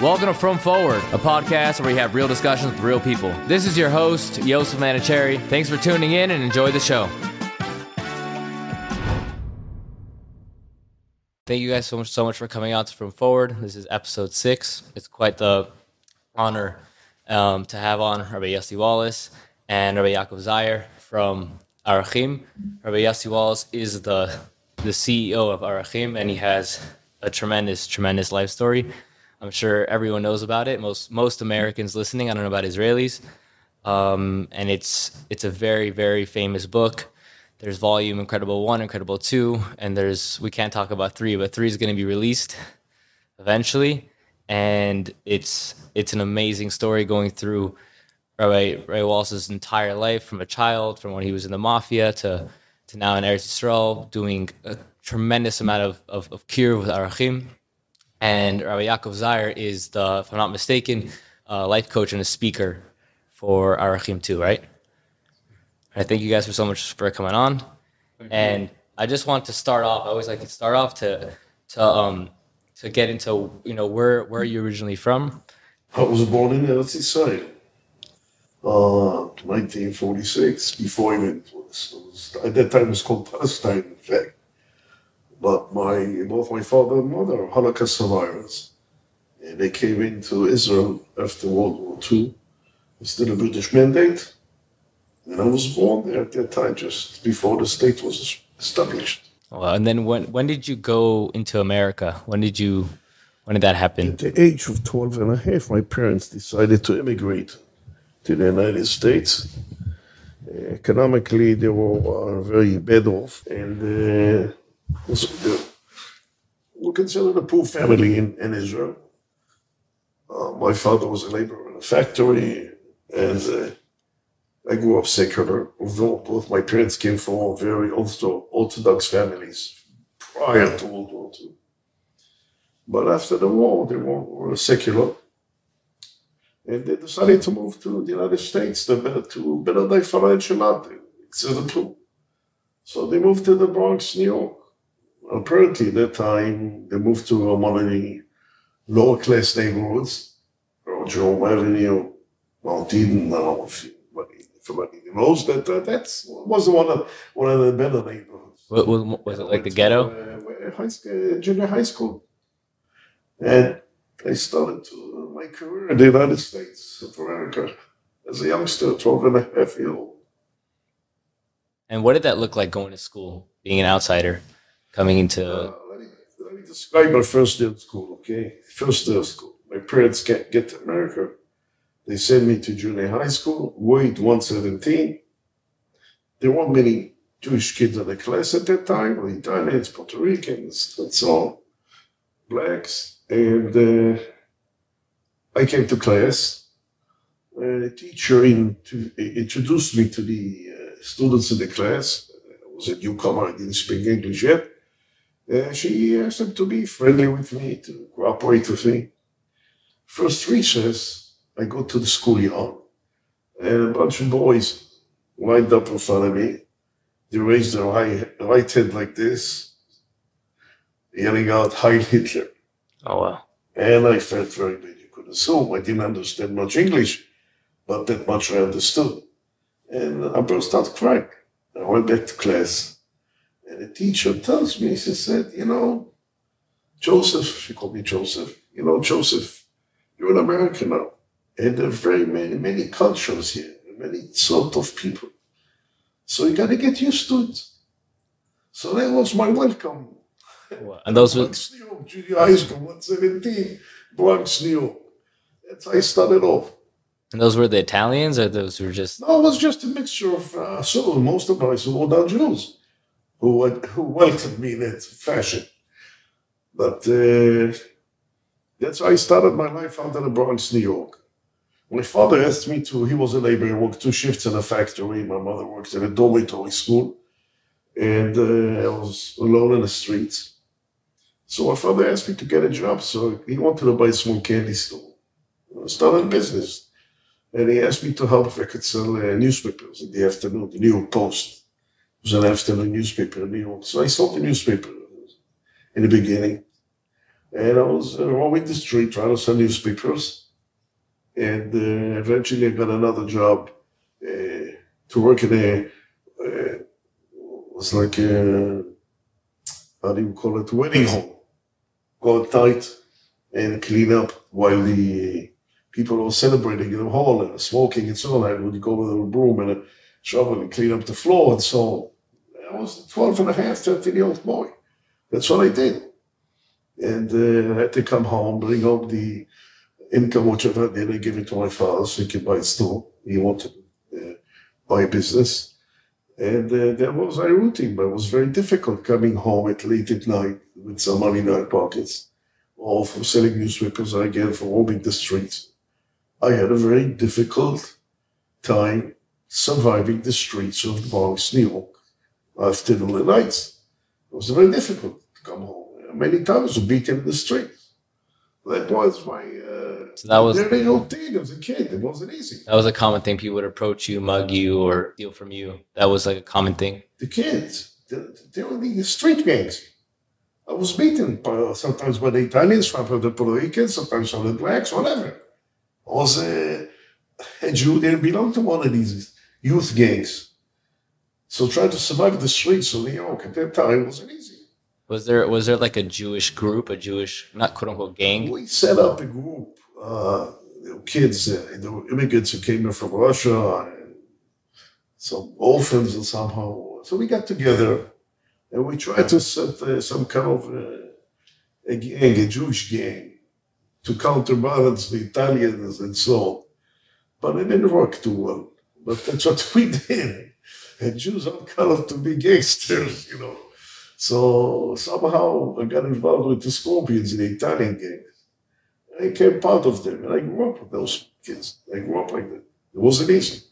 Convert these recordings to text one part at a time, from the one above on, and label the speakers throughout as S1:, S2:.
S1: Welcome to Frum Forward, a podcast where we have real discussions with real people. This is your host, Yosef Manicherry. Thanks for tuning in and enjoy the show. Thank you guys so much, so much for coming out to Frum Forward. This is episode six. It's quite the honor um, to have on Rabbi Yossi Wallis and Rabbi Yaakov Zayer from Arachim. Rabbi Yossi Wallis is the the CEO of Arachim, and he has a tremendous, tremendous life story. I'm sure everyone knows about it. Most most Americans listening, I don't know about Israelis, um, and it's it's a very, very famous book. There's volume Incredible One, Incredible Two, and there's we can't talk about three, but three is going to be released eventually, and it's it's an amazing story going through Rabbi Ray Wallis's entire life from a child, from when he was in the mafia to to now in Eretz Yisrael, doing a tremendous amount of of, of kiruv with Arachim. And Rabbi Yaakov Zayer is the, if I'm not mistaken, uh, life coach and a speaker for Arachim too, right? I thank you guys for so much for coming on. And I just want to start off. I always like to start off to to um to get into you know where where are you originally from?
S2: I was born in Eretz Yisrael, uh, 1946. Before even was, it was at that time it was called Palestine, in fact. But my both my father and mother are Holocaust survivors, and they came into Israel after World War II. It was still a British mandate, and I was born there at that time, just before the state was established.
S1: Well, and then when when did you go into America? When did you when did that happen?
S2: At the age of 12 and a half, my parents decided to immigrate to the United States. Uh, economically, they were uh, very bad off, and uh, were considered a poor family in, in Israel. Uh, my father was a laborer in a factory, and uh, I grew up secular, although both my parents came from very ortho- orthodox families prior to World War II. But after the war, they were, secular. And they decided to move to the United States to better, to better their financial. So they moved to the Bronx, New York. Apparently, at that time, they moved to one of the lower class neighborhoods, or Jerome Avenue, Mount Eden. I don't know if everybody knows that. Uh, that was one of, one of the better neighborhoods.
S1: What, was, was it like the ghetto?
S2: Uh, high school, junior high school. And I started to, my career in the United States of America as a youngster, 12 and a half year old.
S1: And what did that look like going to school, being an outsider, coming into?
S2: Uh, let, me, let me describe my first day of school, okay? First day of school. My parents can't get to America. They sent me to junior high school, weight 117. There weren't many Jewish kids in the class at that time, Italians, Puerto Ricans, and so on, blacks. And uh, I came to class. A teacher in, to, introduced me to the uh, students in the class. I was a newcomer, I didn't speak English yet. Uh, she asked them to be friendly with me, to cooperate with me. First recess, I go to the schoolyard, and a bunch of boys lined up in front of me. They raised their right, right hand like this, yelling out Heil Hitler.
S1: Oh wow!
S2: And I felt very bad. You could assume I didn't understand much English, but that much I understood. And I burst out crying. I went back to class, and the teacher tells me, she said, you know, Joseph, she called me Joseph, you know, Joseph, you're an American now. And there are very many, many cultures here, many sort of people. So you got to get used to it. So that was my welcome.
S1: And those were
S2: Bronx, New York, junior high school, 117, Bronx, New York. That's how I started off.
S1: and those were the Italians, or those were just
S2: No, it was just a mixture of, uh, so most of my Sudan Jews who, who welcomed me in that fashion. But uh, that's how I started my life out in the Bronx, New York. My father asked me to, he was a laborer, worked two shifts in a factory. My mother worked in a dormitory school. And uh, I was alone in the streets. So my father asked me to get a job. So he wanted to buy a small candy store. I started a business. And he asked me to help if I could sell uh, newspapers in the afternoon, the New York Post. Was an afternoon newspaper in New York. So I sold the newspaper in the beginning. And I was uh, roaming the street trying to sell newspapers. And uh, eventually I got another job uh, to work in a, uh, was like a, how do you call it, wedding home. Go tight and clean up while the people were celebrating in the hall and smoking and so on. I would go with a broom and a shovel and clean up the floor and so on. I was a 12 and a half, 13 year old boy. That's what I did. And uh, I had to come home, bring home the income, whichever I did, I give it to my father so he could buy a store. He wanted to uh, buy a business. And uh, that was my routine, but it was very difficult coming home at late at night with some money in my pockets, or from selling newspapers, or again, from roaming the streets. I had a very difficult time surviving the streets of Bronx, New York, after the nights. It was very difficult to come home. Many times I beat beaten in the streets. That was my uh,
S1: So that was
S2: daily routine as a kid. It wasn't easy.
S1: that was a common thing. People would approach you, mug you, or steal from you. That was like a common thing.
S2: The kids, they, they were the street gangs. I was beaten by, sometimes by the Italians, sometimes by the Puerto Ricans, sometimes by the blacks, whatever. I was uh, a Jew, didn't belong to one of these youth gangs. So trying to survive the streets of New York at that time wasn't easy.
S1: Was there was there like a Jewish group, a Jewish not quote unquote gang?
S2: We set up a group, uh, kids, uh, the immigrants who came in from Russia, and some orphans and somehow. So we got together and we tried to set uh, some kind of uh, a gang, a Jewish gang, to counterbalance the Italians and so on. But it didn't work too well. But that's what we did. And Jews are of to be gangsters, you know. So somehow I got involved with the Scorpions, in the Italian gang. I became part of them, and I grew up with those kids. I grew up like that. It wasn't easy.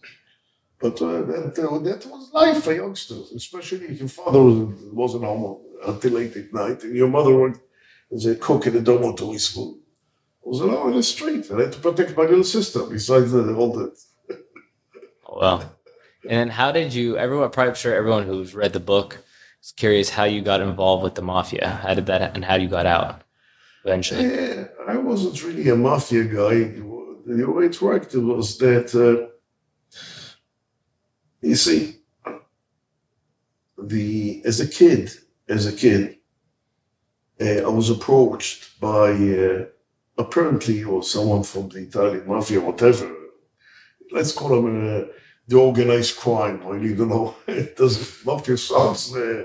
S2: But uh, that, uh, that was life for youngsters, especially if your father was, wasn't home until late at night, and your mother worked as a cook in a dormitory school. I was alone in the street, I had to protect my little sister besides the, all that.
S1: Oh, wow. And then how did you? Everyone, probably sure everyone who's read the book is curious how you got involved with the mafia. How did that and how you got out eventually?
S2: Yeah, I wasn't really a mafia guy. The way it worked was that, uh, you see, the as a kid, as a kid, uh, I was approached by uh, apparently or someone from the Italian mafia, whatever. Let's call him uh, the organized crime. I don't even know. It doesn't mafia sounds uh,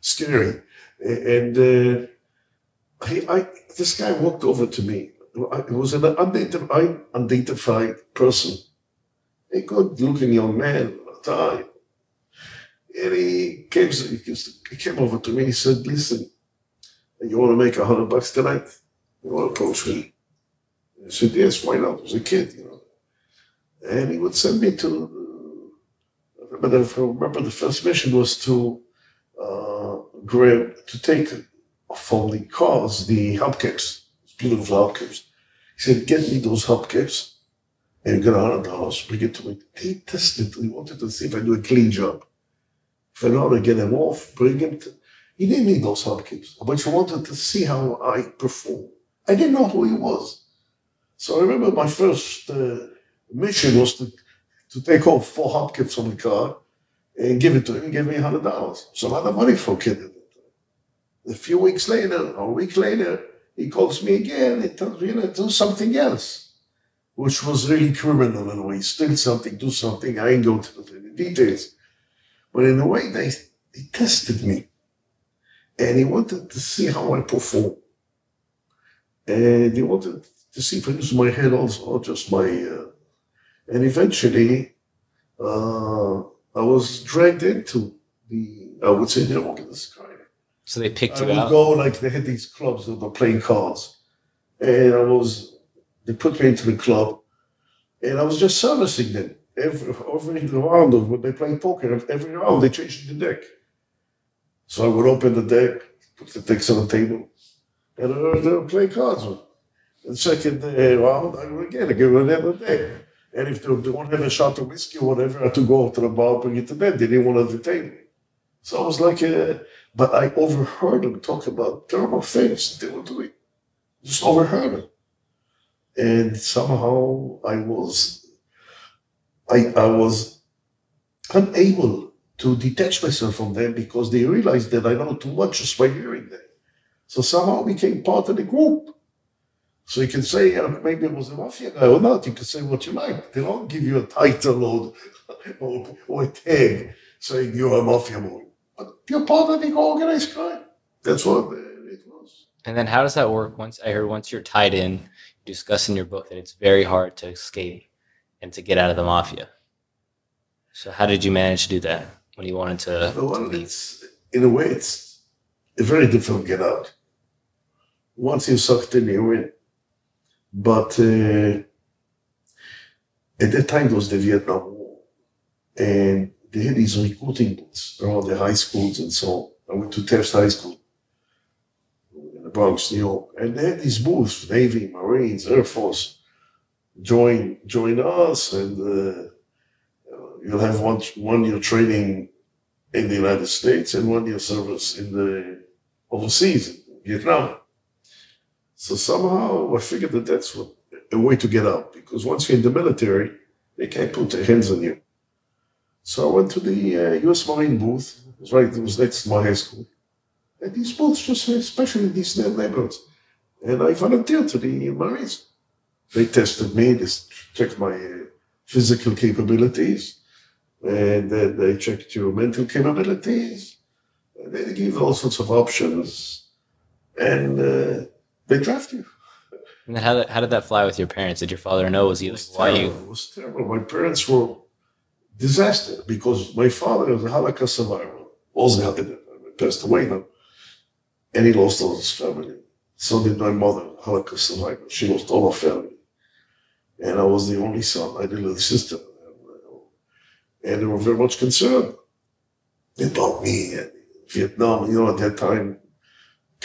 S2: scary, and. Uh, he, I, this guy walked over to me. It was an unidentified, unidentified person, a good-looking young man at the time. And he came, he came over to me. He said, "Listen, you want to make a hundred bucks tonight? You want to approach me?" I said, "Yes, why not?" I was a kid, you know. And he would send me to. I remember the, I remember the first mission was to uh, grab to take from the cars, the hubcaps, beautiful hubcaps. He said, get me those hubcaps and you get a hundred dollars, bring it to me. He tested, he wanted to see if I do a clean job. If I know how to get them off, bring him to, he didn't need those hubcaps, but he wanted to see how I perform. I didn't know who he was. So I remember my first uh, mission was to, to take off four hubcaps from the car and give it to him. He gave me a hundred dollars. It's a lot of money for a kid. A few weeks later, or a week later, he calls me again and tells me, you know, do something else, which was really criminal in a way. Steal something, do something. I ain't going to the details. But in a way, they, they tested me. And he wanted to see how I perform. And he wanted to see if I use my head also, or just my. Uh, and eventually, uh, I was dragged into the, I would say, the organized crime.
S1: So they picked
S2: I
S1: you
S2: would
S1: out.
S2: go like they had these clubs that were playing cards, and I was they put me into the club, and I was just servicing them every every round of when they play poker. Every round they changed the deck, so I would open the deck, put the decks on the table, and I would play cards. with. The second uh, round, I would again give them another deck. And if they, they want to have a shot of whiskey or whatever, I had to go to the bar, bring it to bed. They didn't want to detain me. So I was like, uh, but I overheard them talk about terrible things they were doing. just overheard it. And somehow I was, I, I was unable to detach myself from them because they realized that I know too much just by hearing them. So somehow I became part of the group. So you can say uh, maybe it was a mafia guy or not. You can say what you like. They don't give you a title or, or, or a tag saying you're a mafia boy. But you're part of the organized crime. That's what it was.
S1: And then how does that work? Once I heard once you're tied in, you discuss in your book that it's very hard to escape and to get out of the mafia. So how did you manage to do that when you wanted to,
S2: Well,
S1: to leave?
S2: it's, in a way, it's a very difficult to get out. Once you're sucked in, you're in. But uh, at that time, it was the Vietnam War. And they had these recruiting booths around the high schools and so on. I went to Taft High School in the Bronx, New York. And they had these booths, Navy, Marines, Air Force, join, join us. And uh, you'll have one, one year training in the United States and one year service in the overseas, Vietnam. So somehow I figured that that's what, a way to get out because once you're in the military, they can't put their hands on you. So I went to the uh, U.S. Marine booth. It was right, it was next to my high school. And these booths just, especially these neighborhoods. And I volunteered to the Marines. They tested me, they checked my uh, physical capabilities, and then they checked your mental capabilities. And they give all sorts of options, and uh, they draft you.
S1: And then how did, how did that fly with your parents? Did your father know? Was he like, why you?
S2: It was terrible. My parents were disaster because my father was a Holocaust survivor. Also passed away now. And he lost all his family. So did my mother, Holocaust survivor. She lost all her family. And I was the only son. I had a little sister. And they were very much concerned about me and Vietnam. You know, at that time,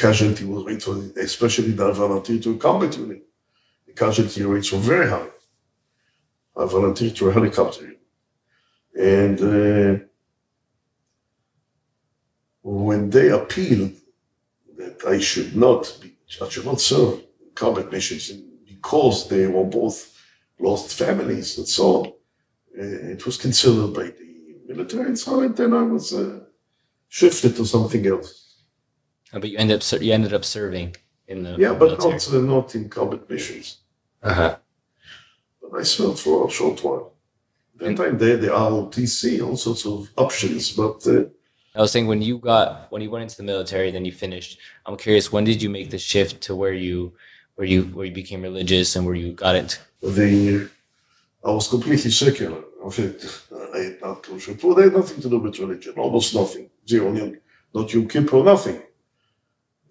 S2: casualty was rate, was- especially the volunteer to combat unit. The casualty rates were very high. I volunteered to a helicopter. unit. And uh, when they appealed that I should not be, I should not serve combat missions because they were both lost families and so on, uh, it was considered by the military and so on. And then I was uh, shifted to something else.
S1: Oh, but you ended up you ended up serving in the
S2: Yeah, but
S1: military.
S2: not, uh, not in combat missions.
S1: Uh-huh.
S2: But I served for a short while. That
S1: And-
S2: time there had the ROTC, all sorts of options, but uh,
S1: I was saying when you got when you went into the military, then you finished. I'm curious, when did you make the shift to where you where you where you became religious and where you got it?
S2: the I was completely secular. In fact, I had not kosher food. I had nothing to do with religion, almost nothing. Zero, not Yom Kippur, nothing.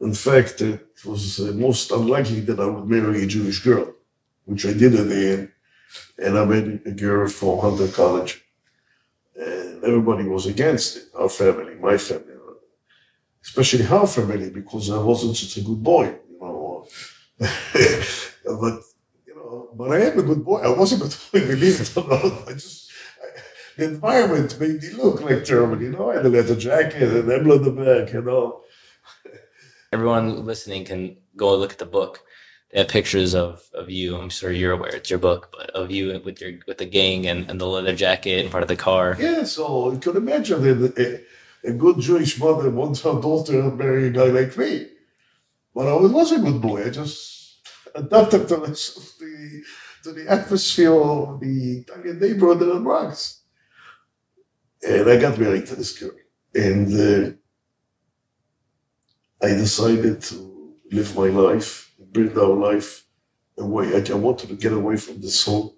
S2: In fact, it was uh, most unlikely that I would marry a Jewish girl, which I did in the end. And I married a girl from Hunter College. And everybody was against it, our family, my family, especially her family, because I wasn't such a good boy, you know. but you know, but I am a good boy. I was a good boy, believe it or not. I just, I, the environment made me look like German, you know. I had a leather jacket and emblem on the back, you know.
S1: Everyone listening can go look at the book. They have pictures of, of you. I'm sure you're aware it's your book, but of you with your with the gang and, and the leather jacket in part of the car.
S2: Yeah, so you can imagine that a, a good Jewish mother wants her daughter to marry a guy like me. But I was a good boy. I just adapted to the, the, to the atmosphere of the Italian neighborhood in the Bronx. And I got married to this girl. And uh, I decided to live my life, build our life away. I, I wanted to get away from this whole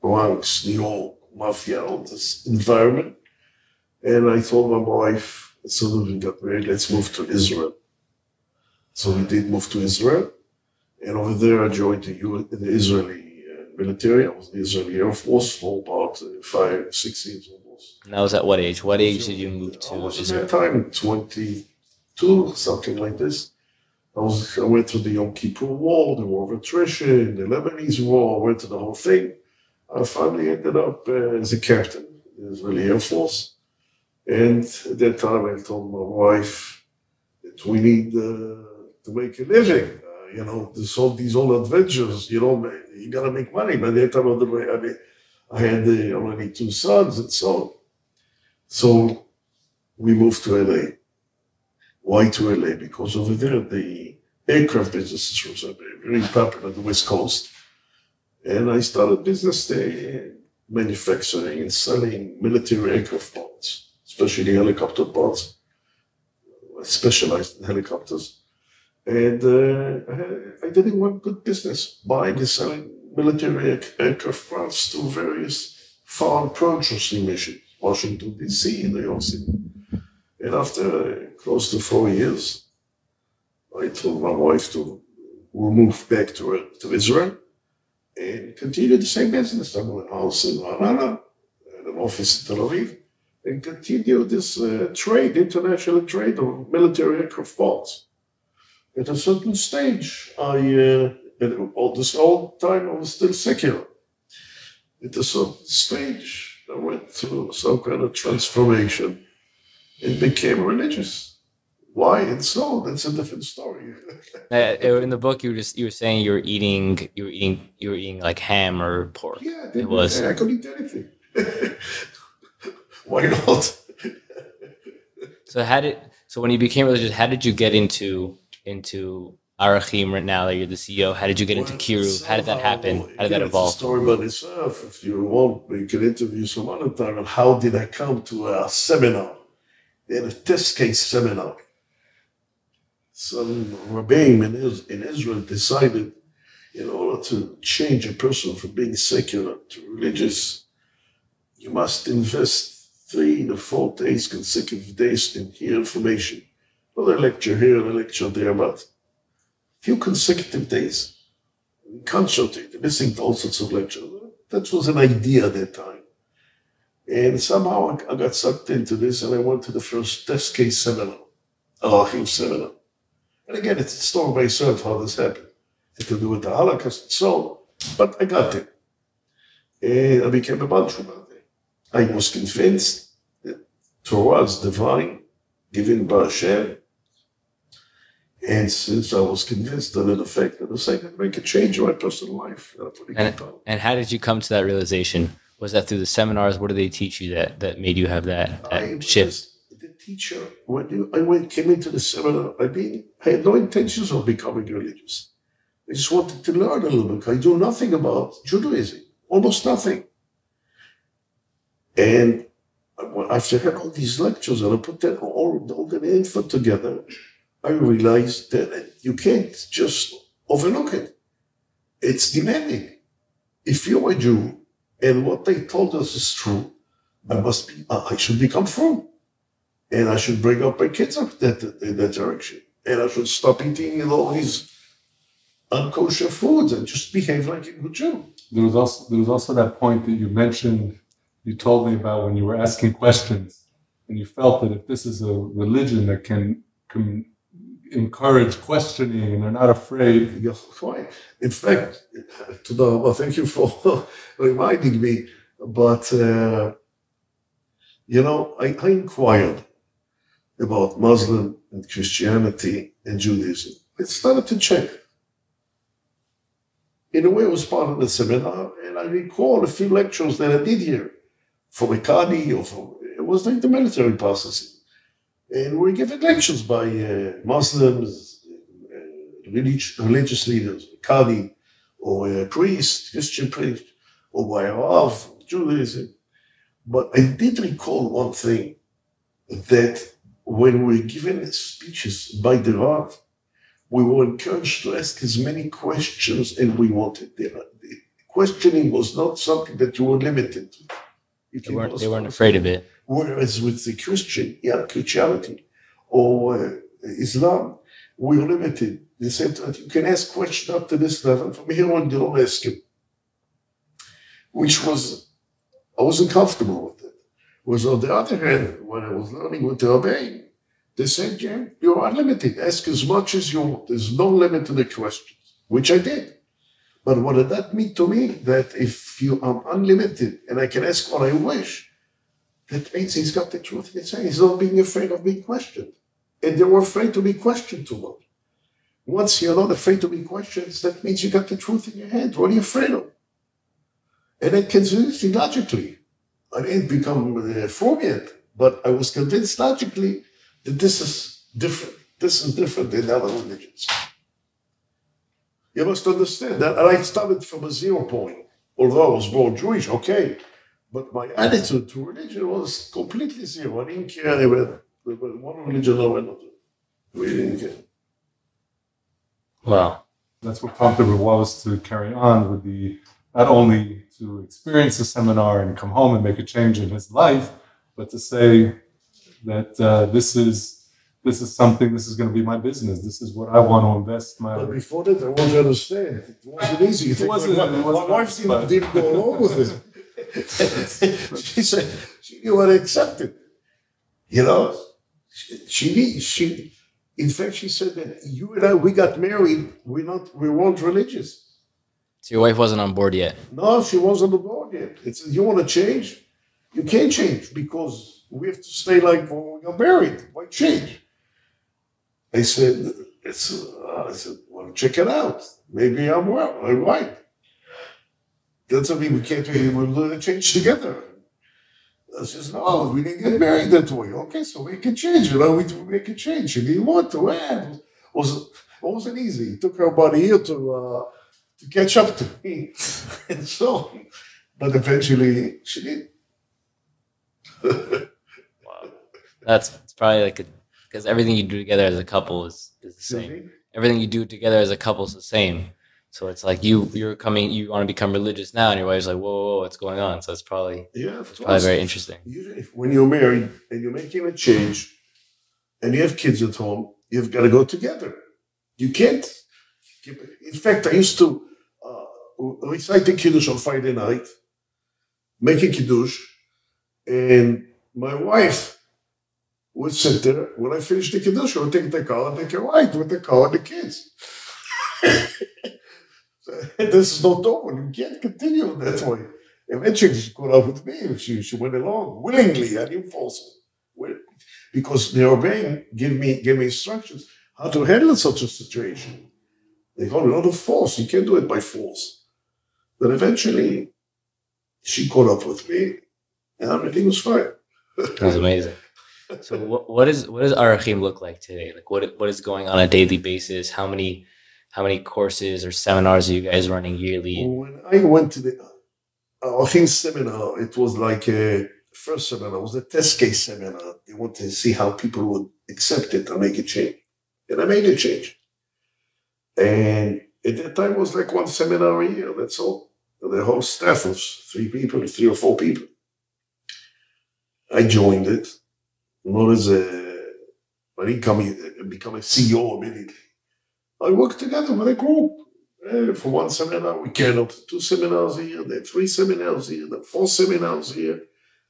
S2: Bronx, New York, mafia, all this environment. And I told my wife, as soon as we got married, let's move to Israel. So we did move to Israel. And over there, I joined the, U- the Israeli uh, military. I was in the Israeli Air Force for about uh, five, six years almost.
S1: And that was at what age? What age did you move
S2: I
S1: to
S2: was at that time 22, something like this. I was I went through the Yom Kippur War, the War of Attrition, the Lebanese War. I went to the whole thing. I finally ended up uh, as a captain in the Israeli Air Force. And at that time, I told my wife that we need uh, to make a living. you know, this all these old adventures, you know, you gotta make money. By that time, I mean, I had uh, already two sons and so on. So we moved to LA. Why to LA? Because over there, the aircraft business was very popular on the West Coast. And I started business there, manufacturing and selling military aircraft parts, especially helicopter parts. I specialized in helicopters. And uh, I did it one good business, buying and selling military aircraft parts to various foreign purchasing missions, Washington, D.C., New York City. And after close to four years, I told my wife to move back to, to Israel and continue the same business. I bought a house in Ra'anana, an office in Tel Aviv, and continue this uh, trade, international trade of military aircraft parts. At a certain stage, I, uh, all this whole time, I was still secular. At a certain stage, I went through some kind of transformation and became religious why and so that's a different story
S1: uh, in the book you were just you were saying you were eating you were eating you were eating like ham or pork
S2: yeah it was i could eat anything why not
S1: so how did so when you became religious how did you get into into Arachim right now that you're the CEO? How did you get well, into Kiruv? How did that happen? How did that evolve?
S2: story about itself. If you want, we can interview some other time on how did I come to a seminar. A test case seminar some Rabbeim in, Israel decided in order to change a person from being secular to religious, you must invest three to four days, consecutive days in hear information. Not a lecture here and a lecture there, but a few consecutive days. Concentrate, listening to all sorts of lectures. That was an idea at that time. And somehow I got sucked into this and I went to the first test case seminar, Arachim seminar. And again, it's a story by itself how this happened. It to do with the Holocaust and so on. But I got it. And I became a Baal Teshuva I was convinced that Torah is divine, given by Hashem. And since I was convinced that in effect, that I could make a change in my personal life.
S1: And, and how did you come to that realization? Was that through the seminars? What did they teach you that, that made you have that, that shift?
S2: The teacher, when I went, came into the seminar, I mean, I had no intentions of becoming religious. I just wanted to learn a little bit. I knew nothing about Judaism, almost nothing. And after I had all these lectures and I put that all, all the info together, I realized that you can't just overlook it. It's demanding. If you're a Jew and what they told us is true, I must be, I should become frum and I should bring up my kids up that in that direction, and I should stop eating all these unkosher foods and just behave like a good Jew.
S3: There was also there was also that point that you mentioned. You told me about when you were asking questions, and you felt that if this is a religion that can can encourage questioning and they're not afraid.
S2: Fine. In fact, to the, well, thank you for reminding me. But uh, you know, I, I inquired about Muslim and Christianity and Judaism. I started to check. In a way, it was part of the seminar, and I recall a few lectures that I did here from a Qadi or from, it was like the military processing. And we given lectures by uh, Muslims, uh, religious, religious leaders, Qadi, or a priest, Christian priest, or by a Rav, Judaism. But I did recall one thing that when we were given speeches by the Rav, we were encouraged to ask as many questions as we wanted. The, the questioning was not something that you were limited to.
S1: They weren't, they weren't afraid of it.
S2: Whereas with the Christian, yeah, Christianity or uh, Islam, we're limited. They said that you can ask questions up to this level. From here on, you don't ask him. Which was, I wasn't comfortable with it. Was on the other hand, when I was learning with the Rabbein, they said, yeah, you're unlimited. Ask as much as you want. There's no limit to the questions, which I did. But what did that mean to me? That if you are unlimited and I can ask what I wish, that means he's got the truth in his hand. He's not being afraid of being questioned. And they were afraid to be questioned too much. once you're not afraid to be questioned, that means you got the truth in your hand. What are you afraid of? And then convinced logically. I didn't become uh, a Freudian, but I was convinced logically that this is different. This is different than other religions. You must understand that. And I started from a zero point. Although I was born Jewish, okay. But my attitude to religion was completely zero. I didn't care about one religion or another. We didn't care.
S1: Wow.
S3: That's what prompted Wallis to carry on with the not only to experience the seminar and come home and make a change in his life, but to say that uh, this is this is something. This is going to be my business. This is what I want to invest my.
S2: But before that, I want to understand. It wasn't easy.
S3: It wasn't.
S2: My,
S3: it wasn't
S2: my wife didn't, didn't go along with it. she said she didn't want to accept it. You know, she, she she in fact, she said that you and I, we got married. We're not, we weren't religious.
S1: So your wife wasn't on board yet.
S2: No, she wasn't on board yet. It's you want to change, you can't change because we have to stay like when we got married. Why change? I said, it's. Uh, I said, well, check it out. Maybe I'm well. I'm right. Doesn't mean we can't. do. We'll change together. I says, no, we didn't get married that way. Okay, so we can change. You know, we, we can change. She didn't want to. Eh, it, was, it wasn't easy. It took her about a year to uh, to catch up to me. and so, but eventually she did.
S1: wow. That's it's probably like a, because everything you do together as a couple is, is the same. Everything you do together as a couple is the same. So it's like you you're coming you want to become religious now, and your wife's like, whoa, whoa, whoa what's going on? So it's probably
S2: yeah,
S1: it's probably very interesting.
S2: when you're married and you're making a change, and you have kids at home, you've got to go together. You can't. In fact, I used to uh, recite the kiddush on Friday night, make a kiddush, and my wife would sit there. When I finished the kiddush, I would take the car and take a ride with the car and the kids. this is not over. You can't continue that way. Eventually, she caught up with me. She, she went along willingly. I didn't force her. Because the Rebbein gave me, gave me instructions how to handle such a situation. They call it not a force. You can't do it by force. But eventually, she caught up with me, and everything was fine.
S1: That's amazing. So, what, what is what does Arachim look like today? Like, what what is going on a daily basis? How many how many courses or seminars are you guys running yearly?
S2: When I went to the uh, Arachim seminar, it was like a first seminar, it was a test case seminar. They wanted to see how people would accept it and make a change. And I made a change. And at that time, it was like one seminar a year, that's all. The whole staff was three people, three or four people. I joined it, not as a, I didn't come, become a CEO immediately. I work together with a group. Uh, for one seminar, we out two seminars here, then three seminars here, then four seminars here.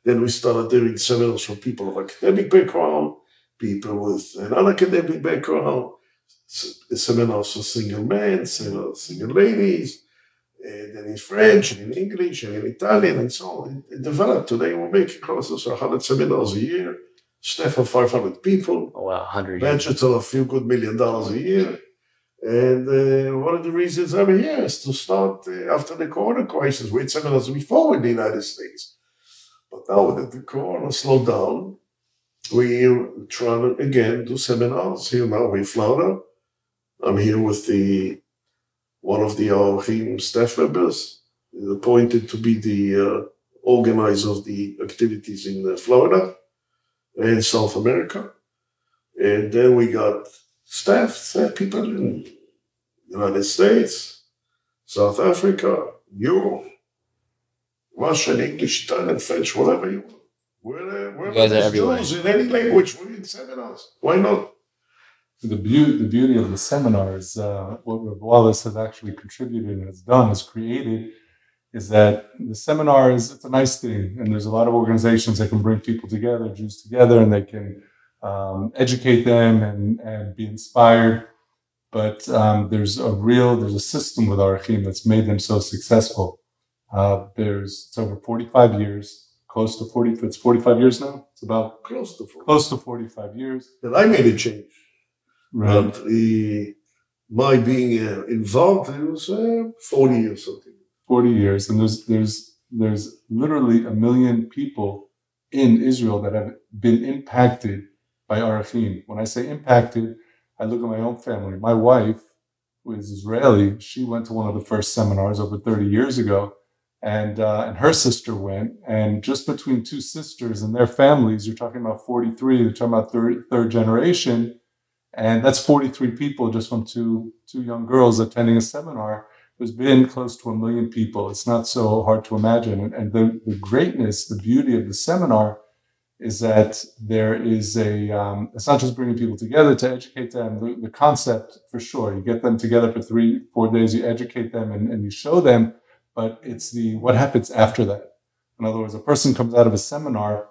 S2: Then we started doing seminars for people of academic background, people with an unacademic background, seminars for single men, seminars single ladies, and then in French and in English and in Italian and so on. It, developed. Today we're making close to 100 seminars a year, staff of 500 people.
S1: Oh, wow, 100.
S2: Budget of a few good million dollars a year. And uh, one of the reasons I'm here is to start uh, after the corona crisis. We had seminars before in the United States. But now that the corona slowed down, we try to again do seminars here now in Florida. I'm here with the one of the Arachim staff members, appointed to be the uh, organizer of the activities in uh, Florida and South America. And then we got staff, people in United States, South Africa, Europe, Russian, English, Italian, French, whatever you want. We're, we're
S1: you guys are everywhere.
S2: in any language. We're in seminars. Why not?
S3: The beauty, the beauty of the seminar is uh, what Wallis has actually contributed and has done, has created, is that the seminar is it's a nice thing, and there's a lot of organizations that can bring people together, Jews together, and they can um, educate them and, and be inspired. But um, there's a real, there's a system with Arachim that's made them so successful. Uh, there's it's over 45 years, close to 40. It's 45 years now. It's about
S2: close to 40.
S3: close to 45 years.
S2: That I made a change.
S3: Right.
S2: But the my being uh, involved, it was uh, 40 years something.
S3: 40 years. And there's, there's, there's literally a million people in Israel that have been impacted by Arachim. When I say impacted, I look at my own family. My wife, who is Israeli, she went to one of the first seminars over 30 years ago. And, uh, and her sister went. And just between two sisters and their families, you're talking about 43, you're talking about third, third generation. And that's 43 people just from two, two young girls attending a seminar. There's been close to a million people. It's not so hard to imagine. And, the, the greatness, the beauty of the seminar is that there is a um, it's not just bringing people together to educate them the, the, concept for sure. You get them together for three four days you educate them and, and you show them but it's the what happens after that? In other words a person comes out of a seminar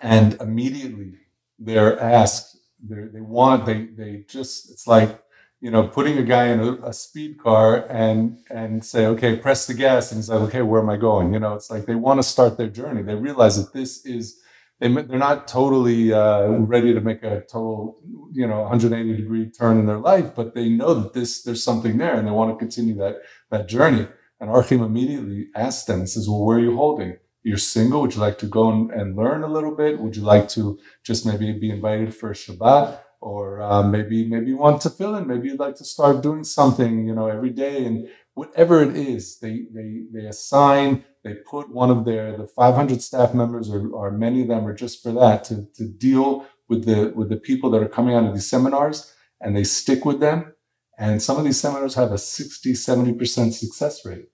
S3: and immediately they're asked they're, they want they they just it's like you know putting a guy in a, a speed car and and say okay press the gas and he's like okay where am i going? You know it's like they want to start their journey. They realize that this is they, they're not totally uh, ready to make a total, you know, 180 degree turn in their life, but they know that this there's something there and they want to continue that that journey. And Arachim immediately asks them, says, "Well, where are you holding? You're single. Would you like to go and, learn a little bit? Would you like to just maybe be invited for Shabbat?" Or uh, maybe maybe you want to fill in. Maybe you'd like to start doing something, you know, every day. And whatever it is, they they they assign they put one of their the 500 staff members, or, or many of them are just for that to, to deal with the with the people that are coming out of these seminars, and they stick with them. And some of these seminars have a 60, 70% success rate.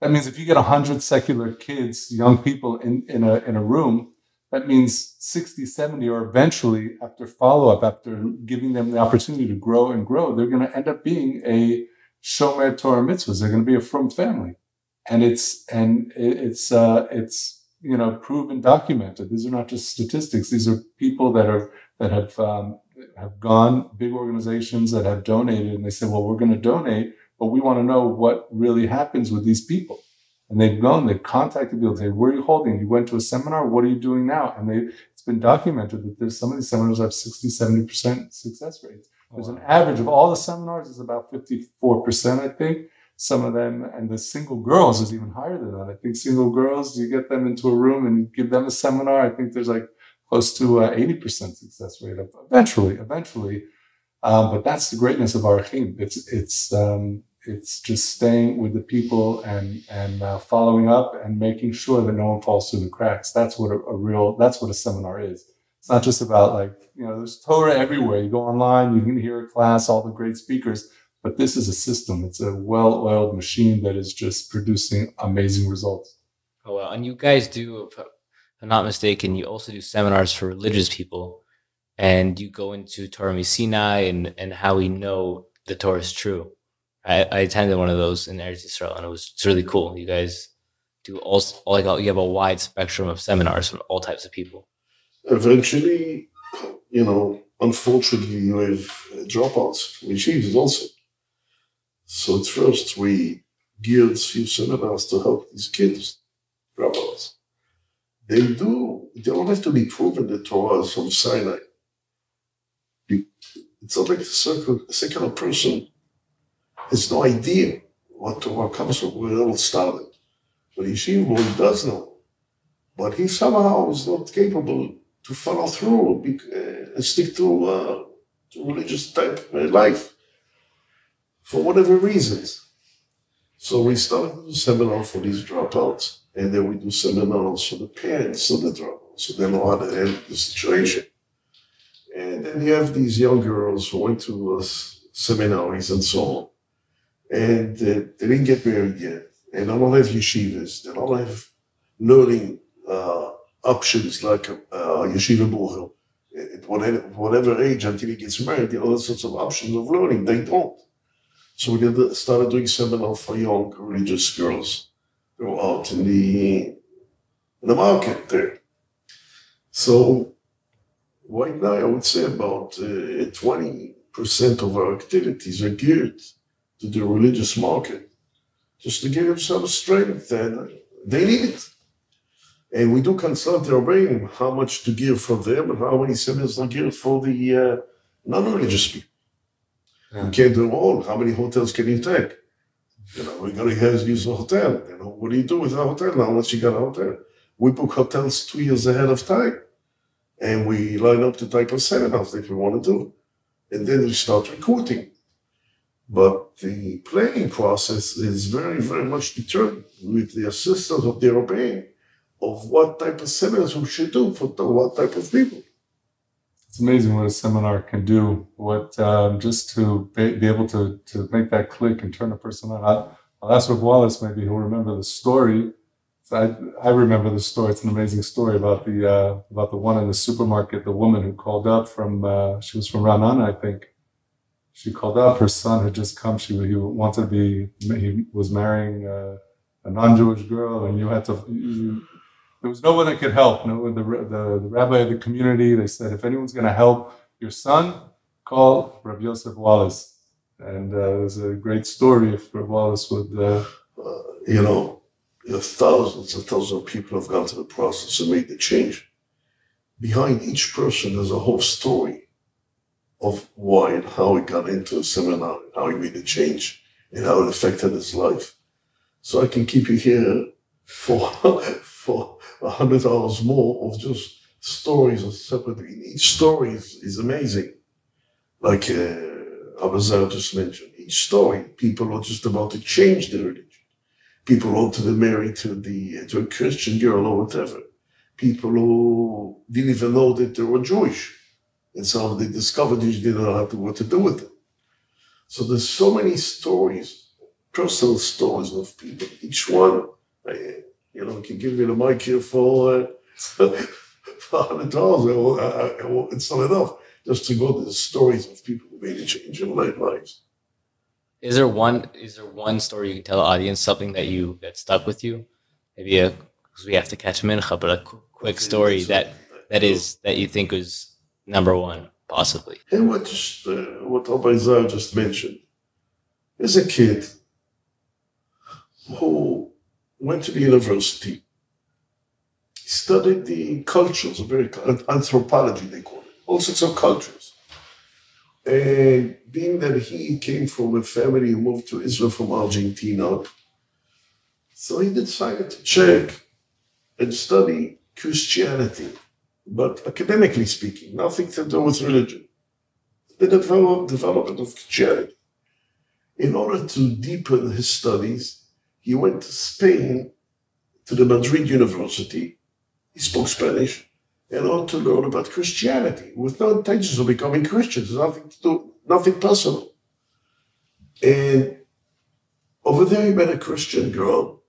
S3: That means if you get 100 secular kids, young people in, in, a, in a room, that means 60, 70, or eventually, after follow up, after giving them the opportunity to grow and grow, they're going to end up being a Shomer Torah mitzvahs. They're going to be a frum family and it's and it's uh, it's you know proven documented. These are not just statistics. These are people that are that have um, have gone big organizations that have donated, and they say, well, we're going to donate, but we want to know what really happens with these people. And they've gone, they've contacted people, say, where are you holding? You went to a seminar, what are you doing now? And they it's been documented that there's some of these seminars have 60, 70% success rates. There's an average of all the seminars is about 54%, I think some of them, and the single girls is even higher than that. I think single girls, you get them into a room and give them a seminar. I think there's like close to uh, 80% success rate of eventually, eventually. Um, but that's the greatness of Arachim. It's, it's, um, it's just staying with the people and, and uh, following up and making sure that no one falls through the cracks. That's what a, a real, that's what a seminar is. It's not just about like, you know, there's Torah everywhere. You go online, you can hear a class, all the great speakers but this is a system. It's a well-oiled machine that is just producing amazing results.
S1: Oh well, and you guys do, if I'm not mistaken, you also do seminars for religious people, and you go into Torah Sinai and and how we know the Torah is true. I, I attended one of those in Eretz Yisrael, and it was it's really cool. You guys do all like you have a wide spectrum of seminars from all types of people.
S2: Eventually, you know, unfortunately, you have dropouts from yeshivas also. So at first we geared few seminars to help these kids, dropouts. They do, they don't have to be proven the Torah is from Sinai. It's not like the secular person has no idea what Torah comes from, where it all started. But Yeshiva boy does know. But he somehow is not capable to follow through and uh, stick to, uh, to religious type life for whatever reasons. So we started to do seminar for these dropouts, and then we do seminars for the parents of the dropouts, so they know how to handle the situation. And then you have these young girls who went to uh, seminaries and so on, and uh, they didn't get married yet, and they don't have yeshivas, they don't have learning uh, options like uh, yeshiva bochur. At whatever, age until he gets married, there are all sorts of options of learning. They don't. So we did, started doing seminar for young religious girls who were out in the, in the market there. So right now, I would say about uh, 20% of our activities are geared to the religious market, just to give them some strength, and they need it. And we do consult their brain how much to give for them and how many seminars are geared for the uh, non-religious people. You can't do all. How many hotels can you take? You know, we're gonna have use a hotel. You know, what do you do with a hotel now once you got a hotel? We book hotels two years ahead of time. And we line up the type of seminars that we want to do. And then we start recruiting. But the planning process is very, very much determined with the assistance of the European of what type of seminars we should do for what type of people.
S3: It's amazing what a seminar can do. What um, just to be, be, able to to make that click and turn a person on. I, I'll ask Rav Wallis. Maybe he'll remember the story. I, I remember the story. It's an amazing story about the uh, about the one in the supermarket. The woman who called up from uh, she was from Ra'anana, I think. She called up. Her son had just come. She he wanted to be he was marrying uh, a non-Jewish girl, and you had to. You, there was no one that could help. No, the, the, the rabbi of the community. They said, if anyone's going to help your son, call Rabbi Yosef Wallis. And uh, was a great story if Rabbi Wallis would.
S2: Uh, uh, you know, you know, thousands and thousands of people have gone through the process and made the change. Behind each person, there's a whole story of why and how he got into a seminar, and how he made the change, and how it affected his life. So I can keep you here for for a hundred dollars more of just stories of separately. Each story is, is amazing. Like uh, Abazar just mentioned, each story, people are just about to change their religion. People want to married to the to a Christian girl or whatever. People who didn't even know that they were Jewish. And so they discovered they didn't know how to, what to do with it. So there's so many stories, personal stories of people. Each one, uh, you know, can give me the mic here for uh, hundred dollars. It's not enough just to go to the stories of people who made a change in their lives.
S1: Is there one? Is there one story you can tell the audience something that you that stuck with you? Maybe a because we have to catch mincha, but a quick story that that is that you think was number one, possibly.
S2: And what just uh, what Rabbi just mentioned is a kid who went to the university, studied the cultures, very anthropology they call it, all sorts of cultures. And being that he came from a family who moved to Israel from Argentina, so he decided to check and study Christianity, but academically speaking, nothing to do with religion. The develop, development of Christianity. In order to deepen his studies, he went to Spain to the Madrid University. He spoke Spanish in order to learn about Christianity with no intentions of becoming Christians, nothing to do, nothing personal. And over there, he met a Christian girl,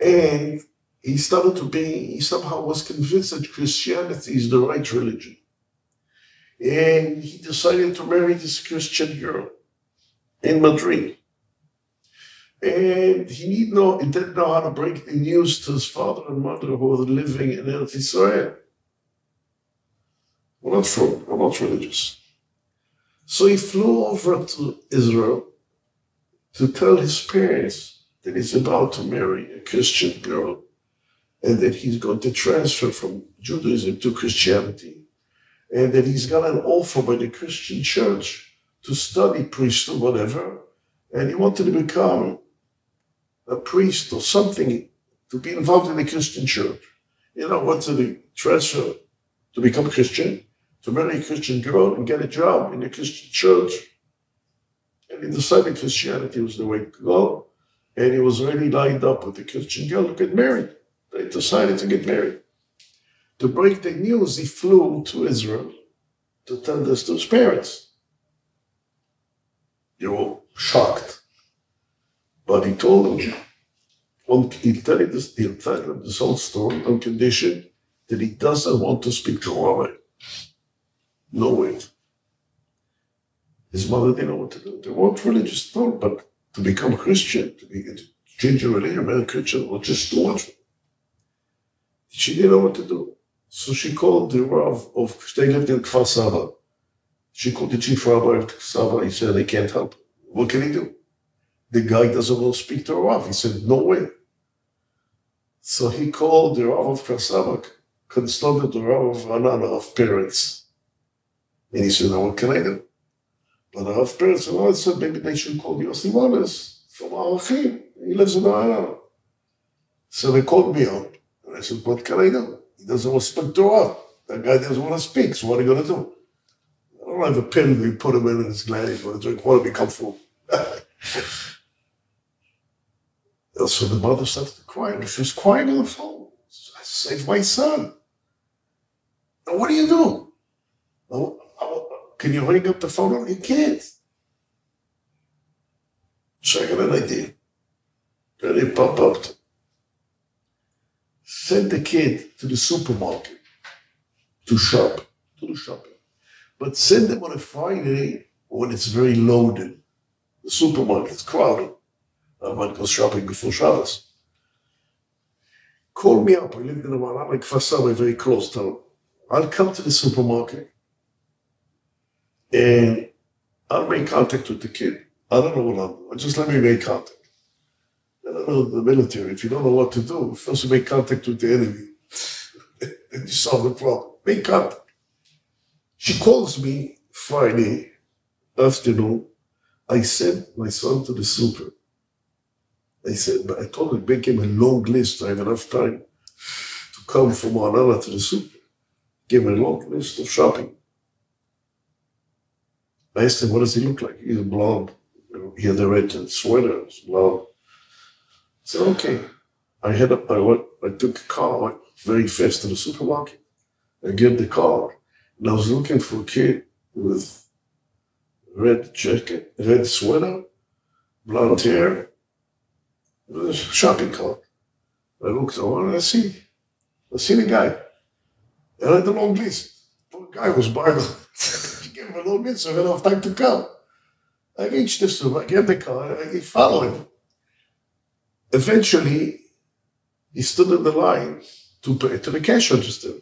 S2: and he started to be, he somehow was convinced that Christianity is the right religion. And he decided to marry this Christian girl in Madrid. And he know, he didn't know how to break the news to his father and mother who were living in Eretz Israel. We're not from, we're not religious. So he flew over to Israel to tell his parents that he's about to marry a Christian girl and that he's going to transfer from Judaism to Christianity and that he's got an offer by the Christian church to study priesthood, whatever, and he wanted to become a priest or something to be involved in the Christian church. You know, what's the transfer to become a Christian, to marry a Christian girl and get a job in the Christian church. And he decided Christianity was the way to go. And he was already lined up with a Christian girl to get married. They decided to get married. To break the news, he flew to Israel to tell this to his parents. They were shocked. But he told them, on, he'll tell you this, he'll tell them this whole story on condition that he doesn't want to speak to Rabbi. No way. His mother didn't know what to do. They weren't religious at all, but to become Christian, to, be, to change your religion, become Christian, was just too much. She didn't know what to do. So she called the Rav of, they lived in Kfar Saba. She called the chief rabbi of Saba. He said, they can't help. What can he do? The guy doesn't want to speak to Rav. He said, no way. So he called the Rav of Saba, consulted the Rav of Ra'anana of parents. And he said, now what can I do? But the Rav Peretz and I said maybe they should call Yossi Wallis from Arachim. He lives in Ra'anana. So they called me up. And I said, what can I do? He doesn't want to speak Torah. That guy doesn't want to speak, so what are you going to do? I don't have a pen. We put him in his glass. He's going to drink water, become full. So the mother started to cry. And she was crying on the phone. I saved my son. And what do you do? Oh, can you ring up the phone? You can't. So I got an idea. Ready, pop up. Send the kid to the supermarket to shop, to do shopping. But send them on a Friday when it's very loaded. The supermarket's crowded. I might go shopping before Shabbos. Call me up. I lived in a Saba, very close town. I'll come to the supermarket and I'll make contact with the kid. I don't know what I'll do. Just let me make contact. I don't know the military. If you don't know what to do, first you make contact with the enemy and you solve the problem. Make contact. She calls me Friday afternoon. I sent my son to the super. I said, but I told him, make him a long list. I have enough time to come from Manala to the super. Give him a long list of shopping. I asked him, what does he look like? He's blonde. He had a red sweater, blonde. I said, okay. I head up, I went, I took a car, very fast to the supermarket. I get the car, and I was looking for a kid with red jacket, red sweater, blonde hair, shopping cart. I looked over and I see, I see the guy. I had a long list. Poor guy was by the, gave him a long list, so I had enough time to come. I reached the super, I get the car, I follow him. Eventually, he stood in the line to pay to the cash register.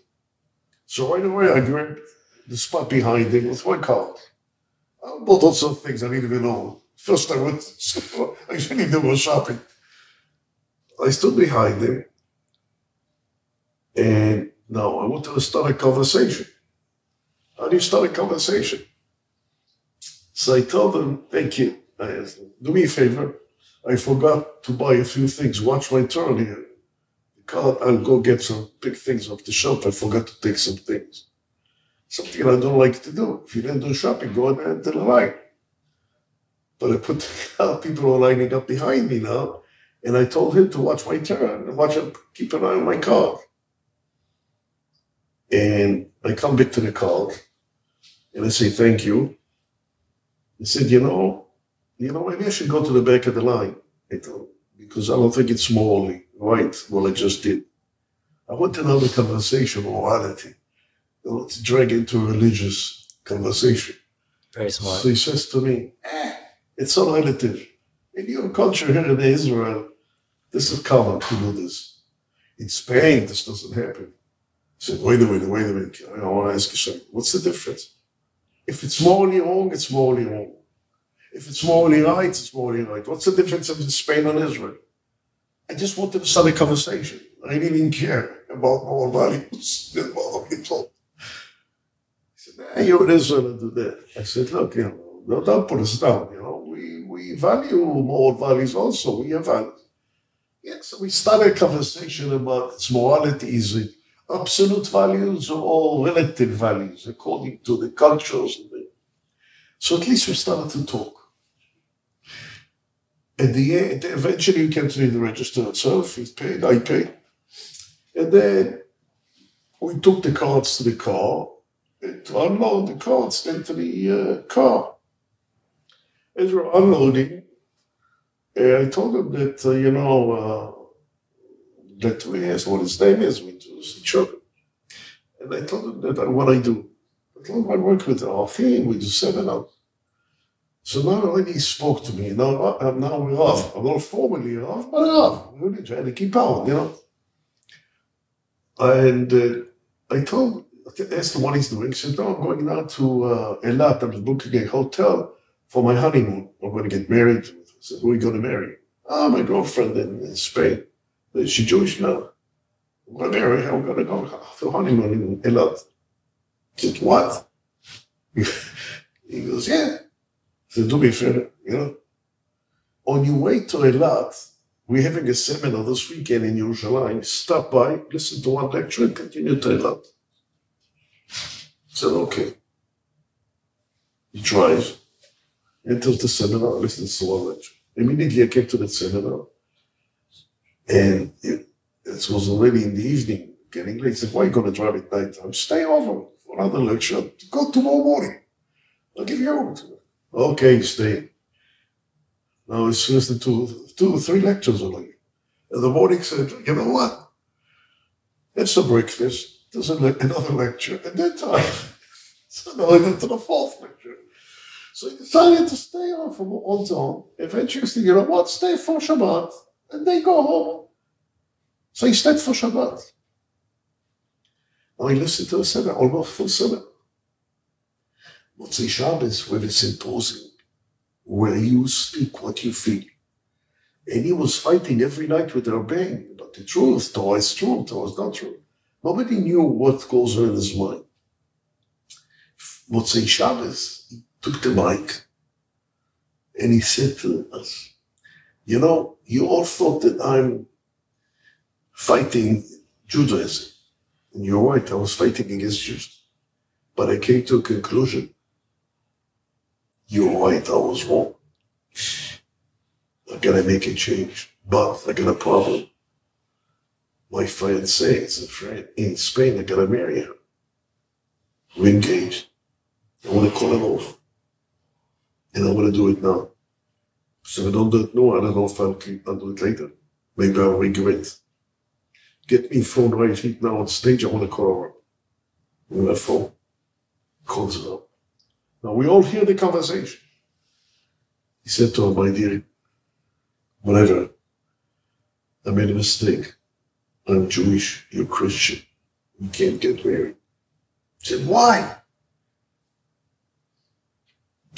S2: So right away, I grabbed the spot behind him with my card. I bought all sorts of things I didn't even know. First, I went, I really do was shopping. I stood behind him, and now I wanted to start a conversation. How do you start a conversation? So I told him, thank you. I asked him, do me a favor. I forgot to buy a few things. Watch my turn here. I'll go get some big things off the shelf. I forgot to take some things. Something I don't like to do. If you didn't do shopping, go there uh, to the line. But I put people are lining up behind me now, and I told him to watch my turn and watch him keep an eye on my car. And I come back to the car, and I say thank you. He said, you know, you know, maybe I should go to the back of the line. I told, because I don't think it's morally right what I just did. I want another conversation, morality. You know, to drag into a religious conversation.
S1: Very smart.
S2: So he says to me, eh, it's all relative. In your culture here in Israel, this is common to do this. In Spain, this doesn't happen. I said, wait a minute, wait a minute. I want to ask you something. What's the difference? If it's morally wrong, it's morally wrong. If it's morally right, it's morally right. What's the difference between Spain and Israel? I just wanted to start a conversation. I didn't even care about moral values and moral people. He said, nah, you're in Israel and do that. I said, look, you know, don't put us down. You know, we, we value moral values also. We have values. So we started a conversation about. Is it absolute values or all relative values according to the cultures? So at least we started to talk. At the end, eventually he came to the register itself. He paid, I paid. And then we took the cards to the car and to unload the cards into the uh, car. As we're unloading, uh, I told him that, uh, you know, uh, that we asked what his name is. We do each other. And I told him that uh, what I do. I told him I work with our team. We do seminars. So now only he spoke to me, now, uh, now we're off. I'm not formally off, but off. We're really trying to keep on, you know. And uh, I told, I asked him what he's doing. He said, no, I'm going now to uh, Eilat. I'm booking a hotel for my honeymoon. I'm going to get married. I said, who are you going to marry? Ah, my girlfriend in, in Spain. Is she Jewish? No. I'm going to marry her. I'm going to go for honeymoon in Eilat. I said, what? he goes, yeah. So do me a favor, you know. On your way to Eilat, we're having a seminar this weekend in Yerushalayim. Stop by, listen to one lecture, and continue to Eilat. I said, okay. He drives, enters the seminar, listens to one lecture. Immediately I came to the seminar, and it, it was already in the evening, getting late. He said, why are you going to drive at night time? Stay over for another lecture. Go tomorrow morning. I'll give you over to it. Okay, stay. Now it's listening to two three lectures only. In the morning said, you know what? It's a breakfast. There's another lecture. And then time. so now I went to the fourth lecture. So he decided to stay on from on on. Eventually, you know what? Stay for Shabbat. And then go home. So he stayed for Shabbat. I listened to the seminar, almost full seminar. Motzei Shabbos with a symposium where you speak what you feel. And he was fighting every night with Rabbein about the truth, Torah is true, Torah is not true. Nobody knew what goes on in his mind. Motzei Shabbos, he took the mic and he said to us, you know, you all thought that I'm fighting Judaism. And you're right, I was fighting against Jews. But I came to a conclusion you're right, I was wrong. I'm going to make a change. But I got a problem. My fiance is a friend in Spain. I gotta marry her. We're engaged. I wanna call it off. And I wanna do it now. So if I don't do it now, I don't know if I'll, I'll do it later. Maybe I'll regret. Get me phone right here now on stage. I wanna call her. On my phone. Calls her up. Now we all hear the conversation. He said to her, My dear, whatever, I made a mistake. I'm Jewish, you're Christian. We can't get married. He said, Why?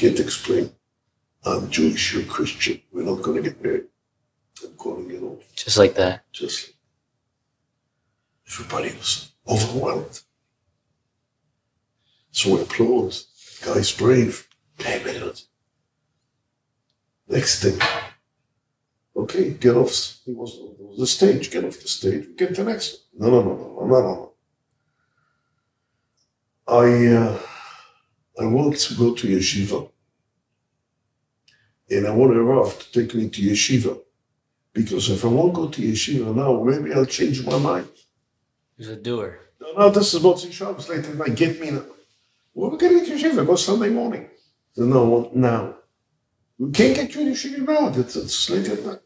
S2: Can't explain. I'm Jewish, you're Christian. We're not going to get married. I'm calling it off.
S1: Just like that.
S2: Just like everybody was overwhelmed. So we applaud. Guy's brave. Ten minutes. Next thing. Okay, get off. He was on the stage. Get off the stage. Get the next. No, no, no, no, no, no, no. I uh, I want to go to yeshiva, and I want Rav to take me to yeshiva, because if I won't go to yeshiva now, maybe I'll change my mind.
S1: He's a doer.
S2: No, no, this is in Shabbos later tonight. Get me now. Well, we're getting to yeshiva. Go Sunday morning. So, no, now. We can't get you in yeshiva now. It's, it's late at night.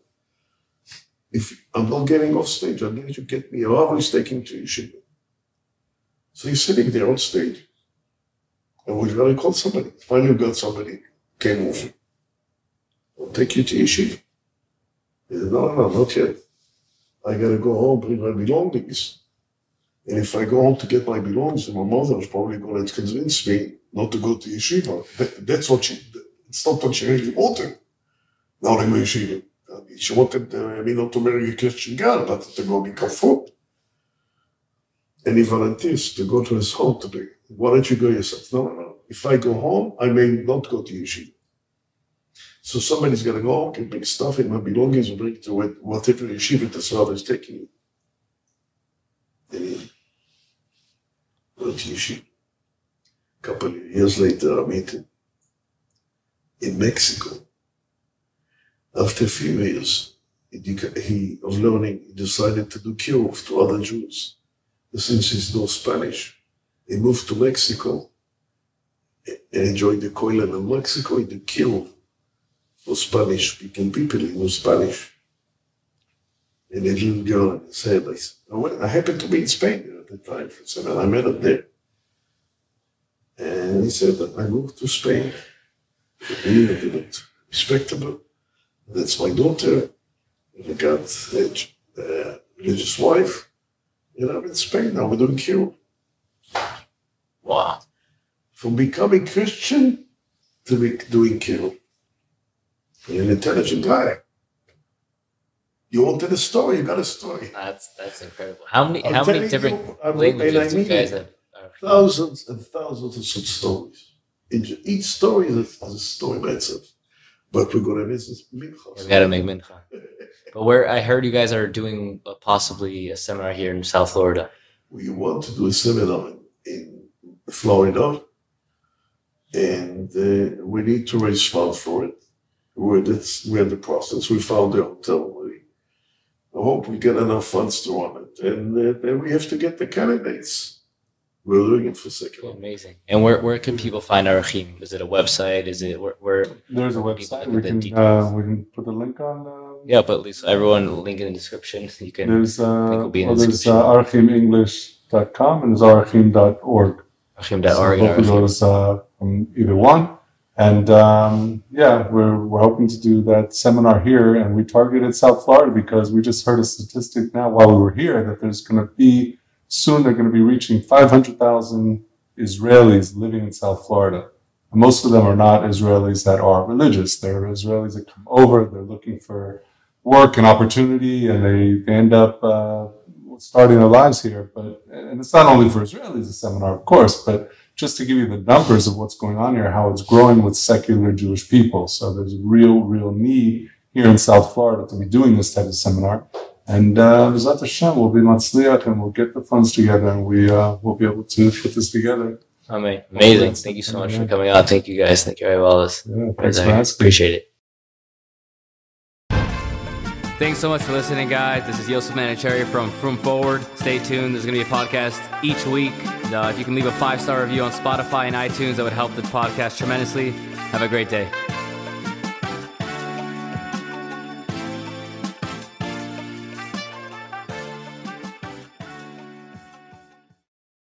S2: If I'm not getting off stage, I need you to get me. Rav is taking to yeshiva. So he's sitting there on stage. And we gotta call somebody. Finally, got somebody came over. I'll take you to yeshiva. He said, no, no, no, not yet. I gotta go home, bring my belongings. And if I go home to get my belongings, my mother is probably going to convince me not to go to yeshiva. That, that's what she, it's not what she really wanted. Not in yeshiva. She wanted uh, me not to marry a Christian girl, but to go become frum. And he volunteers to go to his home to be, why don't you go yourself? No, no, no. If I go home, I may not go to yeshiva. So somebody's going to go can bring stuff in my belongings and bring it to whatever yeshiva the father is taking. And he went to yeshiva. A couple of years later, I met him in Mexico. After a few years he, of learning, he decided to do kiruv to other Jews. Since he knows Spanish, he moved to Mexico and enjoyed the koilel in Mexico. He did kiruv for Spanish speaking people. He knew Spanish. And a little girl said, I, said, I, went, I happened to be in Spain at the time. So I met him there. And he said I moved to Spain. He looked respectable. That's my daughter. And I got a uh, religious wife. And I'm in Spain now. We're doing kiruv.
S1: Wow.
S2: From becoming Christian to be doing kiruv. You're an intelligent guy. You wanted a story, you got a story.
S1: That's that's incredible. How many
S2: I'm
S1: how many different
S2: you, I'm-
S1: languages
S2: I
S1: do you guys have?
S2: Thousands and thousands of such stories. Each, each story is a, is a story by itself. But we're going to visit Mincha.
S1: We got to make mincha. But where I heard you guys are doing possibly a seminar here in South Florida.
S2: We want to do a seminar in, in Florida, and uh, we need to raise funds for it. We're, that's, we're in the process. We found the hotel. We, I hope we get enough funds to run it. And uh, then we have to get the candidates. We're doing it for second.
S1: Amazing. And where, where can people find Arachim? Is it a website? Is it where? where
S3: There's a website. We can, uh, we can put the link on. Uh,
S1: yeah, but at least everyone link in the description. You can.
S3: There's, uh,
S1: will be in
S3: well,
S1: the
S3: there's uh, archimenglish.com and there's archim.org.
S1: Arachim.org. Arachim.
S3: those uh, from either one. And um, yeah, we're, we're hoping to do that seminar here. And we targeted South Florida because we just heard a statistic now while we were here that there's going to be soon they're going to be reaching 500,000 Israelis living in South Florida. And most of them are not Israelis that are religious. They're Israelis that come over, they're looking for work and opportunity, and they, they end up uh, starting their lives here. But and it's not only for Israelis, a seminar, of course, but just to give you the numbers of what's going on here, how it's growing with secular Jewish people. So there's a real, real need here in South Florida to be doing this type of seminar. And uh, Bezat Hashem will be Matzliach and we'll get the funds together and we uh, will be able to put this together.
S1: Amazing. Amazing. Thank you so much for coming out. Thank you guys. Thank you, Wallis.
S3: Yeah, thanks.
S1: Appreciate it. Thanks so much for listening, guys. This is Yosef Manicherry from Frum Forward. Stay tuned. There's going to be a podcast each week. Uh, if you can leave a five star review on Spotify and iTunes, that would help the podcast tremendously. Have a great day.